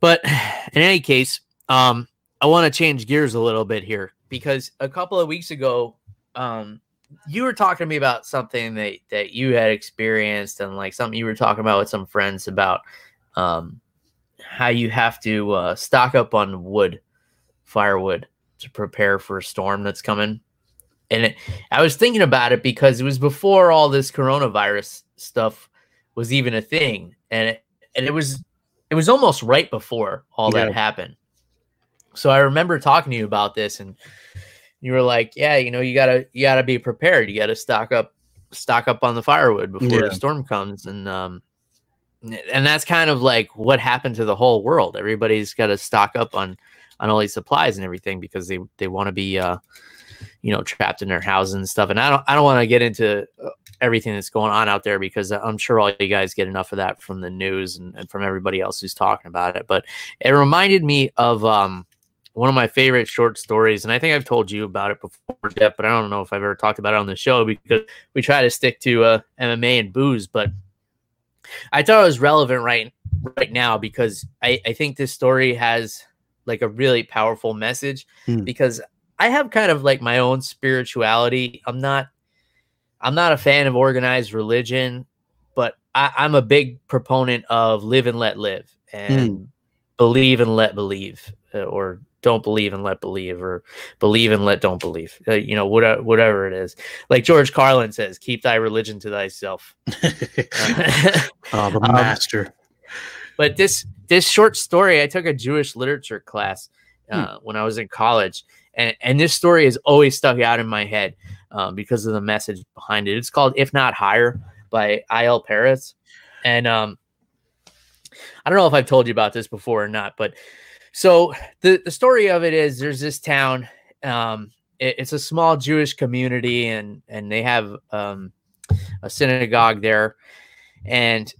But in any case, um, I want to change gears a little bit here because a couple of weeks ago, um, you were talking to me about something that that you had experienced and like something you were talking about with some friends about um, how you have to uh, stock up on wood, firewood to prepare for a storm that's coming. And it, I was thinking about it because it was before all this coronavirus stuff was even a thing, and it, and it was it was almost right before all that happened. So I remember talking to you about this and you were like, yeah, you know, you got to you got to be prepared. You got to stock up stock up on the firewood before Yeah. the storm comes and um and that's kind of like what happened to the whole world. Everybody's got to stock up on on all these supplies and everything because they they want to be uh you know trapped in their houses and stuff. And I don't I don't want to get into uh, everything that's going on out there because I'm sure all you guys get enough of that from the news and, and from everybody else who's talking about it. But it reminded me of um one of my favorite short stories, and I think I've told you about it before, Jeff, but I don't know if I've ever talked about it on the show because we try to stick to uh, MMA and booze. But I thought it was relevant right right now because I, I think this story has like a really powerful message Hmm. because I have kind of like my own spirituality. I'm not I'm not a fan of organized religion, but I, I'm a big proponent of live and let live and believe and let believe, uh, or don't believe and let believe, or believe and let don't believe. Uh, you know, whatever, whatever it is. Like George Carlin says, "Keep thy religion to thyself." oh, the Um, master. but this this short story i took a jewish literature class Hmm. uh, when i was in college and and this story has always stuck out in my head um, because of the message behind it it's called if not higher by I. L. Peretz and um i don't know if i've told you about this before or not but so the the story of it is there's this town um it- it's a small jewish community and and they have um a synagogue there and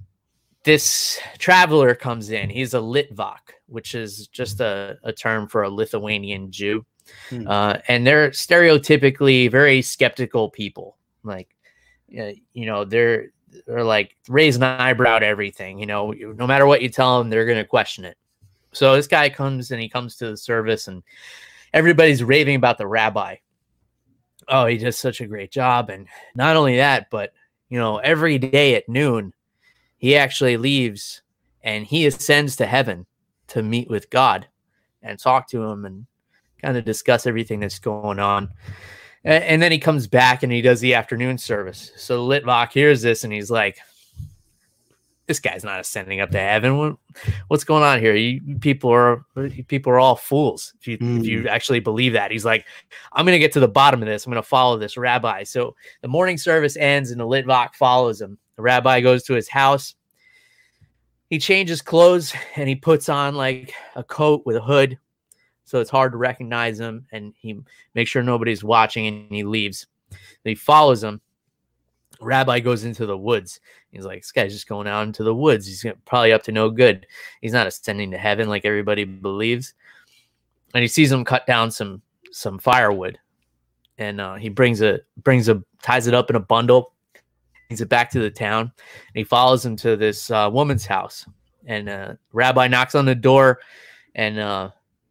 this traveler comes in. He's a Litvak, which is just a, a term for a Lithuanian Jew. Hmm. Uh, and they're stereotypically very skeptical people. Like, uh, you know, they're they're like raise an eyebrow to everything. You know, no matter what you tell them, they're going to question it. So this guy comes and he comes to the service, and everybody's raving about the rabbi. Oh, he does such a great job, and not only that, but you know, every day at noon, he actually leaves and he ascends to heaven to meet with God and talk to him and kind of discuss everything that's going on. A- And, then he comes back and he does the afternoon service. So Litvak hears this and he's like, this guy's not ascending up to heaven. What, what's going on here? You people are people are all fools. If you if you mm. actually believe that, he's like, I'm gonna get to the bottom of this. I'm gonna follow this rabbi. So the morning service ends and the Litvak follows him. The rabbi goes to his house. He changes clothes and he puts on like a coat with a hood. So it's hard to recognize him. And he makes sure nobody's watching and he leaves. He follows him. Rabbi goes into the woods. He's like, this guy's just going out into the woods. He's probably up to no good. He's not ascending to heaven like everybody believes. And he sees him cut down some some firewood, and uh, he brings a brings a ties it up in a bundle, brings it back to the town, and he follows him to this uh, woman's house. And uh, rabbi knocks on the door, and uh,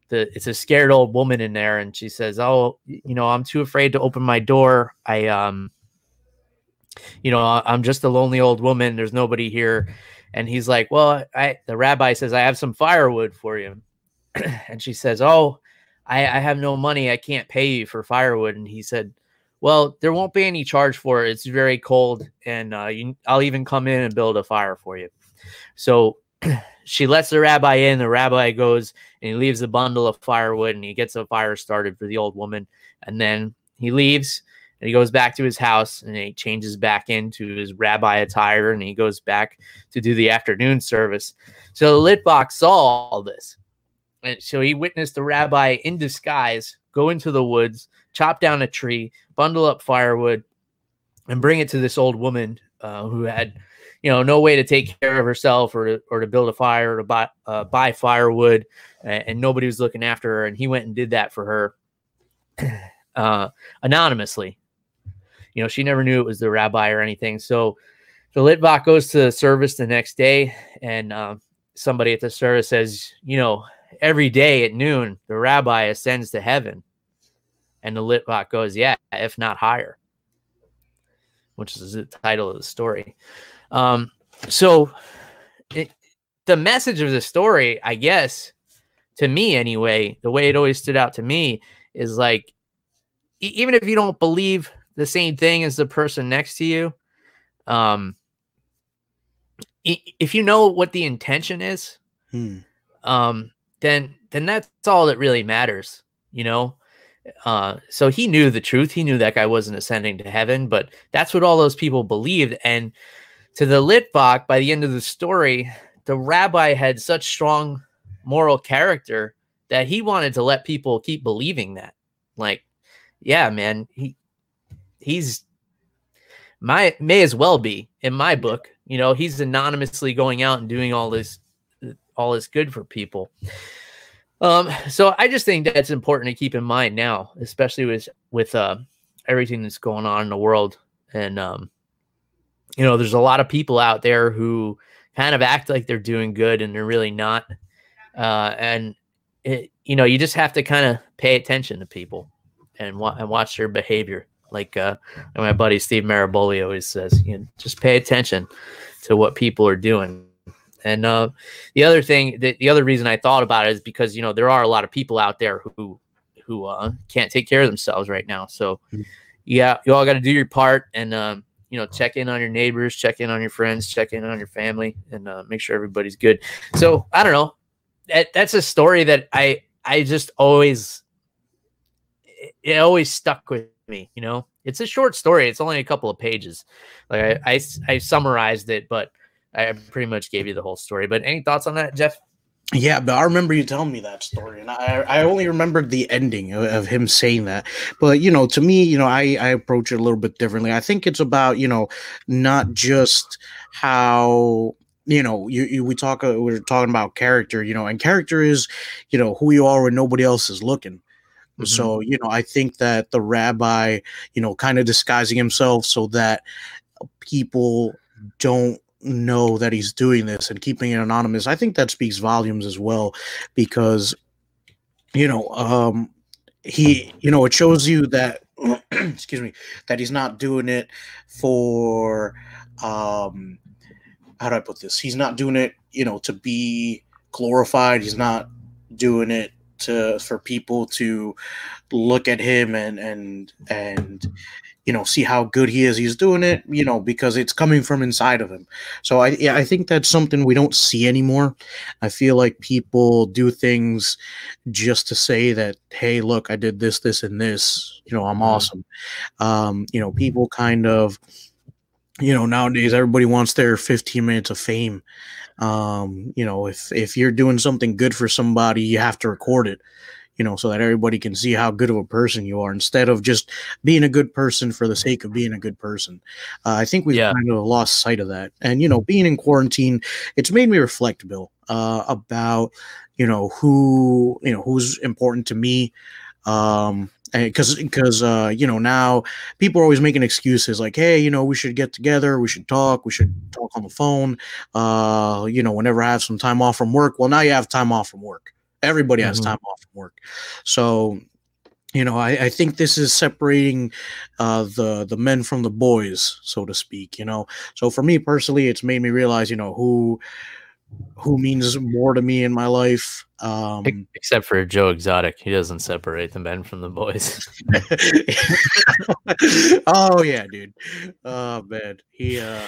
the it's a scared old woman in there, and she says, "Oh, you know, I'm too afraid to open my door. I um." You know, I'm just a lonely old woman. There's nobody here. And he's like, well, I, the rabbi says, I have some firewood for you. and she says, oh, I, I have no money. I can't pay you for firewood. And he said, well, there won't be any charge for it. It's very cold. And uh, you, I'll even come in and build a fire for you. So she lets the rabbi in. The rabbi goes and he leaves a bundle of firewood and he gets a fire started for the old woman. And then he leaves and he goes back to his house and he changes back into his rabbi attire and he goes back to do the afternoon service. So Litvak saw all this. And so he witnessed the rabbi in disguise go into the woods, chop down a tree, bundle up firewood, and bring it to this old woman uh, who had, you know, no way to take care of herself or to, or to build a fire or to buy, uh, buy firewood, and, and nobody was looking after her. And he went and did that for her uh, anonymously. You know, she never knew it was the rabbi or anything. So the Litvak goes to the service the next day, and uh, somebody at the service says, you know, every day at noon, the rabbi ascends to heaven. And the Litvak goes, yeah, if not higher, which is the title of the story. Um, so it, the message of the story, I guess, to me anyway, the way it always stood out to me is like, even if you don't believe the same thing as the person next to you, um, if you know what the intention is, hmm. um, then then that's all that really matters, you know. Uh, so he knew the truth. He knew that guy wasn't ascending to heaven, but that's what all those people believed. And to the Litvak, by the end of the story, the rabbi had such strong moral character that he wanted to let people keep believing that. Like, yeah, man, he he's my may as well be in my book. You know, he's anonymously going out and doing all this all this good for people. Um, so I just think that's important to keep in mind now, especially with with uh, everything that's going on in the world. And um, you know, there's a lot of people out there who kind of act like they're doing good and they're really not. Uh, and it, you know, you just have to kind of pay attention to people and, wa- and watch their behavior. Like uh, my buddy Steve Maraboli always says, you know, just pay attention to what people are doing. And uh, the other thing, the, the other reason I thought about it is because you know there are a lot of people out there who who uh, can't take care of themselves right now. So yeah, you all got to do your part and um, you know check in on your neighbors, check in on your friends, check in on your family, and uh, make sure everybody's good. So I don't know. That, that's a story that I I just always it always stuck with me. You know, it's a short story. It's only a couple of pages. Like I, I, I summarized it, but I pretty much gave you the whole story. But any thoughts on that, Jeff? Yeah, but I remember you telling me that story, and I, I only remembered the ending of, of, him saying that. But you know, to me, you know, I, I approach it a little bit differently. I think it's about you know, not just how you know you, you we talk uh, we're talking about character, you know, and character is you know who you are when nobody else is looking. Mm-hmm. So, you know, I think that the rabbi, you know, kind of disguising himself so that people don't know that he's doing this and keeping it anonymous, I think that speaks volumes as well because, you know, um, he, you know, it shows you that, excuse me, that he's not doing it for, um, how do I put this? He's not doing it, you know, to be glorified. He's not doing it to for people to look at him and and and you know see how good he is. He's doing it you know because it's coming from inside of him. So i yeah, i think that's something we don't see anymore. I feel like people do things just to say that hey look i did this this and this. You know i'm mm-hmm. awesome. Um you know people kind of you know nowadays everybody wants their 15 minutes of fame um, you know, if if you're doing something good for somebody, you have to record it. you know, so that everybody can see how good of a person you are instead of just being a good person for the sake of being a good person. Uh, I think we've Yeah. kind of lost sight of that. And, you know, being in quarantine, it's made me reflect, Bill, uh, about, you know, who, you know, who's important to me. Um, because because uh you know now people are always making excuses like hey you know we should get together we should talk we should talk on the phone uh you know whenever i have some time off from work. Well now you have time off from work. Everybody has Mhm. time off from work. So you know I, I think this is separating uh the the men from the boys so to speak you know? So for me personally it's made me realize you know who who means more to me in my life um Except for Joe Exotic, he doesn't separate the men from the boys. oh yeah, dude. Oh man, he uh,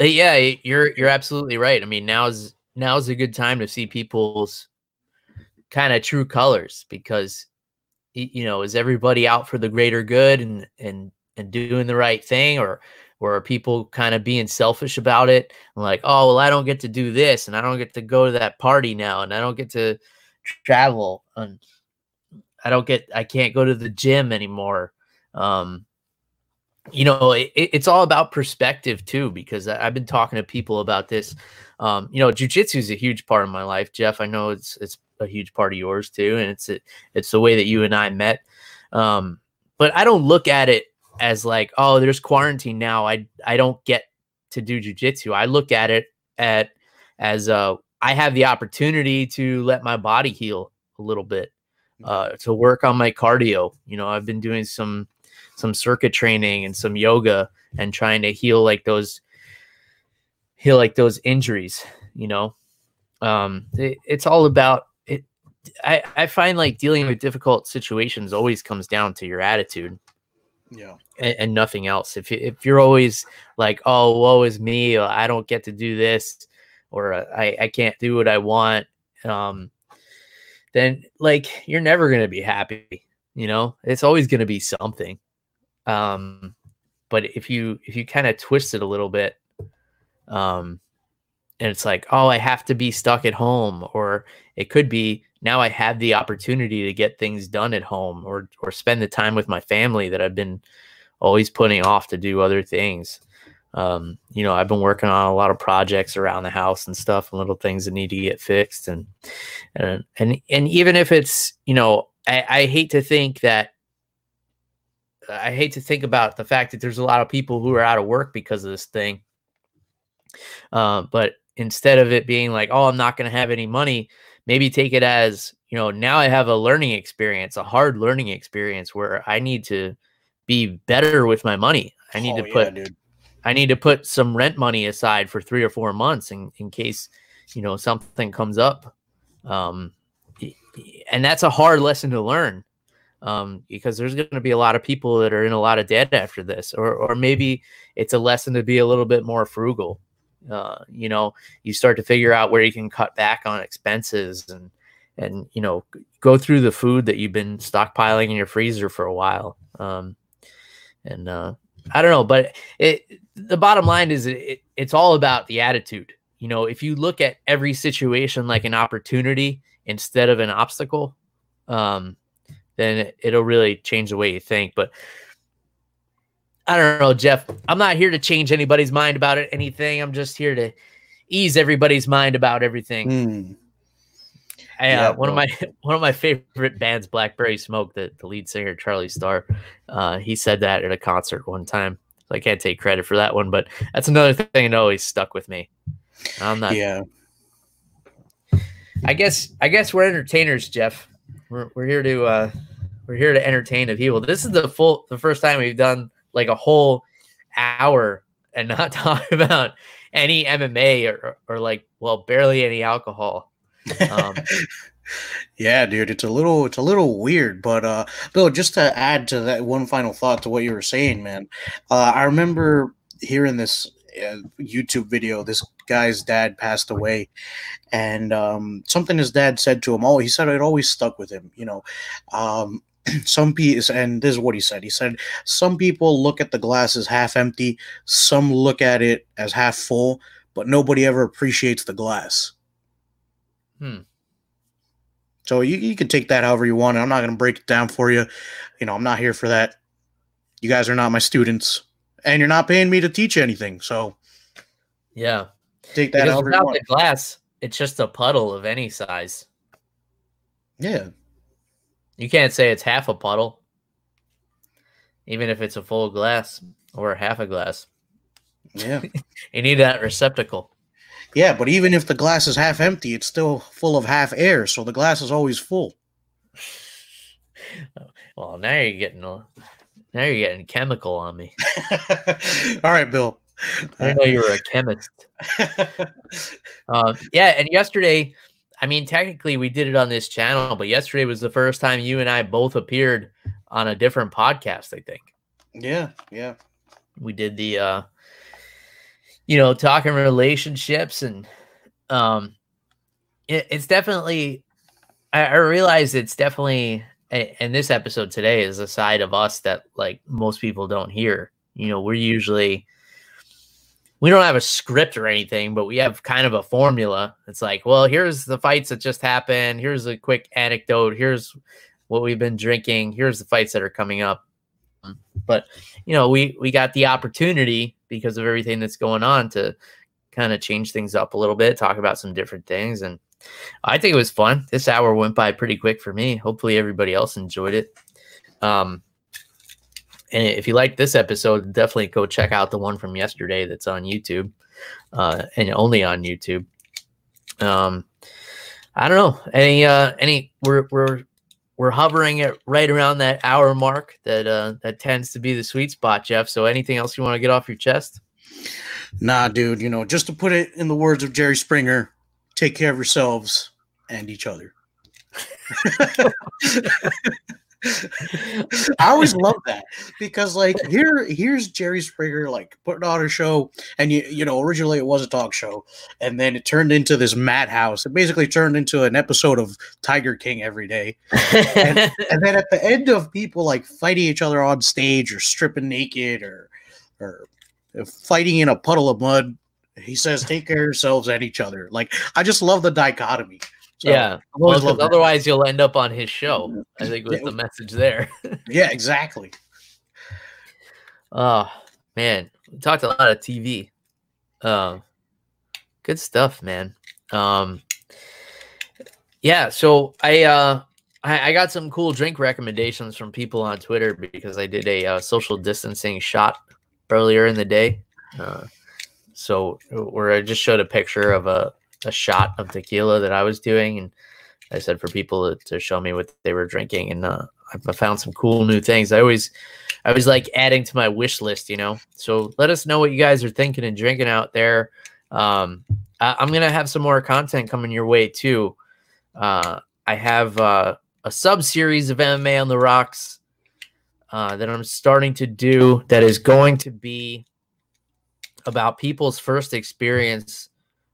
yeah, you're you're absolutely right. I mean, now's now's a good time to see people's kind of true colors because you know, is everybody out for the greater good and and and doing the right thing or are people kind of being selfish about it like, oh well, I don't get to do this and I don't get to go to that party now and I don't get to travel and I don't get I can't go to the gym anymore. Um you know, it, it- it's all about perspective too, because I- I've been talking to people about this. Um, you know, jujitsu is a huge part of my life, Jeff. I know it's it's a huge part of yours too, and it's it, it's the way that you and I met. Um, but I don't look at it as like, oh, there's quarantine now. I I don't get to do jujitsu. I look at it at as uh, I have the opportunity to let my body heal a little bit, uh, to work on my cardio. You know, I've been doing some some circuit training and some yoga and trying to heal like those heal like those injuries you know um it, it's all about it i i find like dealing with difficult situations always comes down to your attitude yeah, and, and nothing else. If you, if you're always like oh woe is me or i don't get to do this or uh, i i can't do what i want um then like you're never going to be happy you know? It's always going to be something. Um but if you if you kind of twist it a little bit um and it's like oh i have to be stuck at home or it could be now i have the opportunity to get things done at home or or spend the time with my family that i've been always putting off to do other things um you know i've been working on a lot of projects around the house and stuff and little things that need to get fixed and and and, and even if it's you know I, I hate to think that I hate to think about the fact that there's a lot of people who are out of work because of this thing. Uh, but instead of it being like, oh, I'm not going to have any money, maybe take it as, you know, now I have a learning experience, a hard learning experience where I need to be better with my money. I need Oh, to put dude. I need to put some rent money aside for three or four months in, in case, you know, something comes up. Um, and that's a hard lesson to learn um, because there's going to be a lot of people that are in a lot of debt after this, or, or maybe it's a lesson to be a little bit more frugal. Uh, you know, you start to figure out where you can cut back on expenses and, and, you know, go through the food that you've been stockpiling in your freezer for a while. Um, and, uh, I don't know, but it, the bottom line is it, it, it's all about the attitude. You know, if you look at every situation like an opportunity instead of an obstacle, um, then it, it'll really change the way you think. But I don't know, Jeff. I'm not here to change anybody's mind about it, anything. I'm just here to ease everybody's mind about everything. Mm. I, Yeah, uh, one of my one of my favorite bands, Blackberry Smoke, the, the lead singer Charlie Starr, uh, he said that at a concert one time. So I can't take credit for that one, but that's another thing that always stuck with me. I'm not. yeah, I guess I guess we're entertainers, Jeff. We're we're here to uh, we're here to entertain the people. This is the full the first time we've done like a whole hour and not talk about any MMA or, or like well barely any alcohol. Um, yeah, dude. It's a little, it's a little weird, but uh, Bill, just to add to that one final thought to what you were saying, man. Uh, I remember hearing this uh, YouTube video. This guy's dad passed away, and um, something his dad said to him. Oh, he said it always stuck with him. You know, um, some people, and this is what he said. He said some people look at the glass as half empty, some look at it as half full, but nobody ever appreciates the glass. Hmm. So you, you can take that however you want. I'm not going to break it down for you. You know, I'm not here for that. You guys are not my students, and you're not paying me to teach anything. So Yeah. take that Because however you without the glass, it's just a puddle of any size. Yeah. You can't say it's half a puddle, even if it's a full glass or half a glass. Yeah. You need that receptacle. Yeah, but even if the glass is half empty, it's still full of half air, so the glass is always full. Well, now you're getting now you're getting chemical on me. All right, Bill. I know you were a chemist. Um, yeah, and yesterday, I mean, technically we did it on this channel, but yesterday was the first time you and I both appeared on a different podcast. I think yeah, yeah. we did the, uh, you know, talking relationships, and um, it, it's definitely. I, I realize it's definitely, and this episode today is a side of us that like most people don't hear. You know, we're usually we don't have a script or anything, but we have kind of a formula. It's like, well, here's the fights that just happened. Here's a quick anecdote. Here's what we've been drinking. Here's the fights that are coming up. But you know, we we got the opportunity because of everything that's going on to kind of change things up a little bit, talk about some different things, and I think it was fun. This hour went by pretty quick for me. Hopefully, everybody else enjoyed it. Um, and if you liked this episode, definitely go check out the one from yesterday that's on YouTube, uh, and only on YouTube. Um, I don't know any uh, any we're we're we're hovering it right around that hour mark that uh, that tends to be the sweet spot, Jeff. So anything else you want to get off your chest? Nah, dude, you know, just to put it in the words of Jerry Springer, take care of yourselves and each other. I always love that because like here here's Jerry Springer like putting on a show and you you know originally it was a talk show and then it turned into this madhouse. It basically turned into an episode of Tiger King every day. And then at the end of people like fighting each other on stage or stripping naked or or fighting in a puddle of mud, he says take care of yourselves and each other. Like I just love the dichotomy. So, yeah, well, loved that. otherwise you'll end up on his show. I think was Yeah. the message there. Yeah, exactly. Oh man, we talked a lot of TV. Um, good stuff, man. Um, yeah. So I uh I, I got some cool drink recommendations from people on Twitter because I did a uh, social distancing shot earlier in the day. Uh, so where I just showed a picture of a a shot of tequila that I was doing, and I said for people to, to show me what they were drinking, and uh, I found some cool new things. I always I was like adding to my wish list, you know. So let us know what you guys are thinking and drinking out there. Um, I, I'm gonna have some more content coming your way too. Uh, I have uh, a sub series of MMA on the rocks uh, that I'm starting to do that is going to be about people's first experience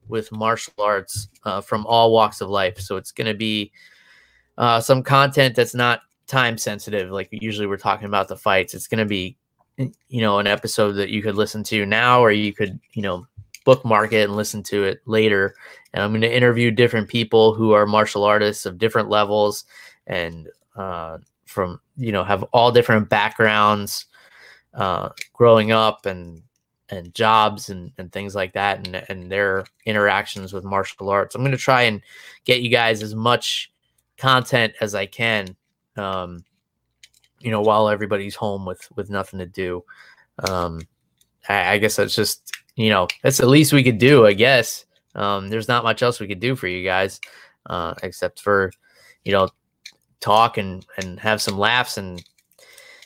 with martial arts uh, from all walks of life. So it's going to be uh, some content that's not time sensitive. Like usually we're talking about the fights. It's going to be, you know, an episode that you could listen to now, or you could, you know, bookmark it and listen to it later. And I'm going to interview different people who are martial artists of different levels and uh, from, you know, have all different backgrounds uh, growing up and and jobs and, and things like that and, and their interactions with martial arts. I'm going to try and get you guys as much content as I can um, you know, while everybody's home with with nothing to do. Um, I, I guess that's just you know that's the least we could do. I guess um, there's not much else we could do for you guys uh, except for you know talk and and have some laughs and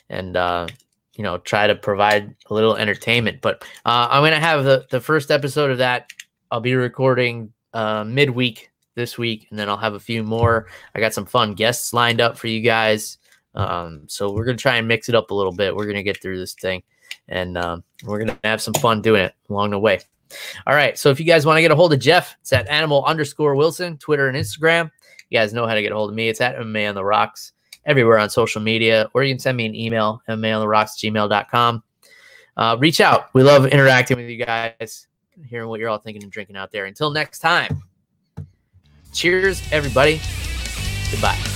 and uh, you know try to provide a little entertainment. But uh, I'm gonna have the the first episode of that. I'll be recording uh, midweek this week, and then I'll have a few more. I got some fun guests lined up for you guys. Um, so we're gonna try and mix it up a little bit. We're gonna get through this thing, and um, we're gonna have some fun doing it along the way. All right. So if you guys want to get a hold of Jeff, it's at animal underscore Wilson, Twitter and Instagram. You guys know how to get a hold of me. It's at MMA on the rocks everywhere on social media, or you can send me an email, MMA on rocks gmail.com. Uh, reach out. We love interacting with you guys, hearing what you're all thinking and drinking out there. Until next time. Cheers, everybody. Goodbye.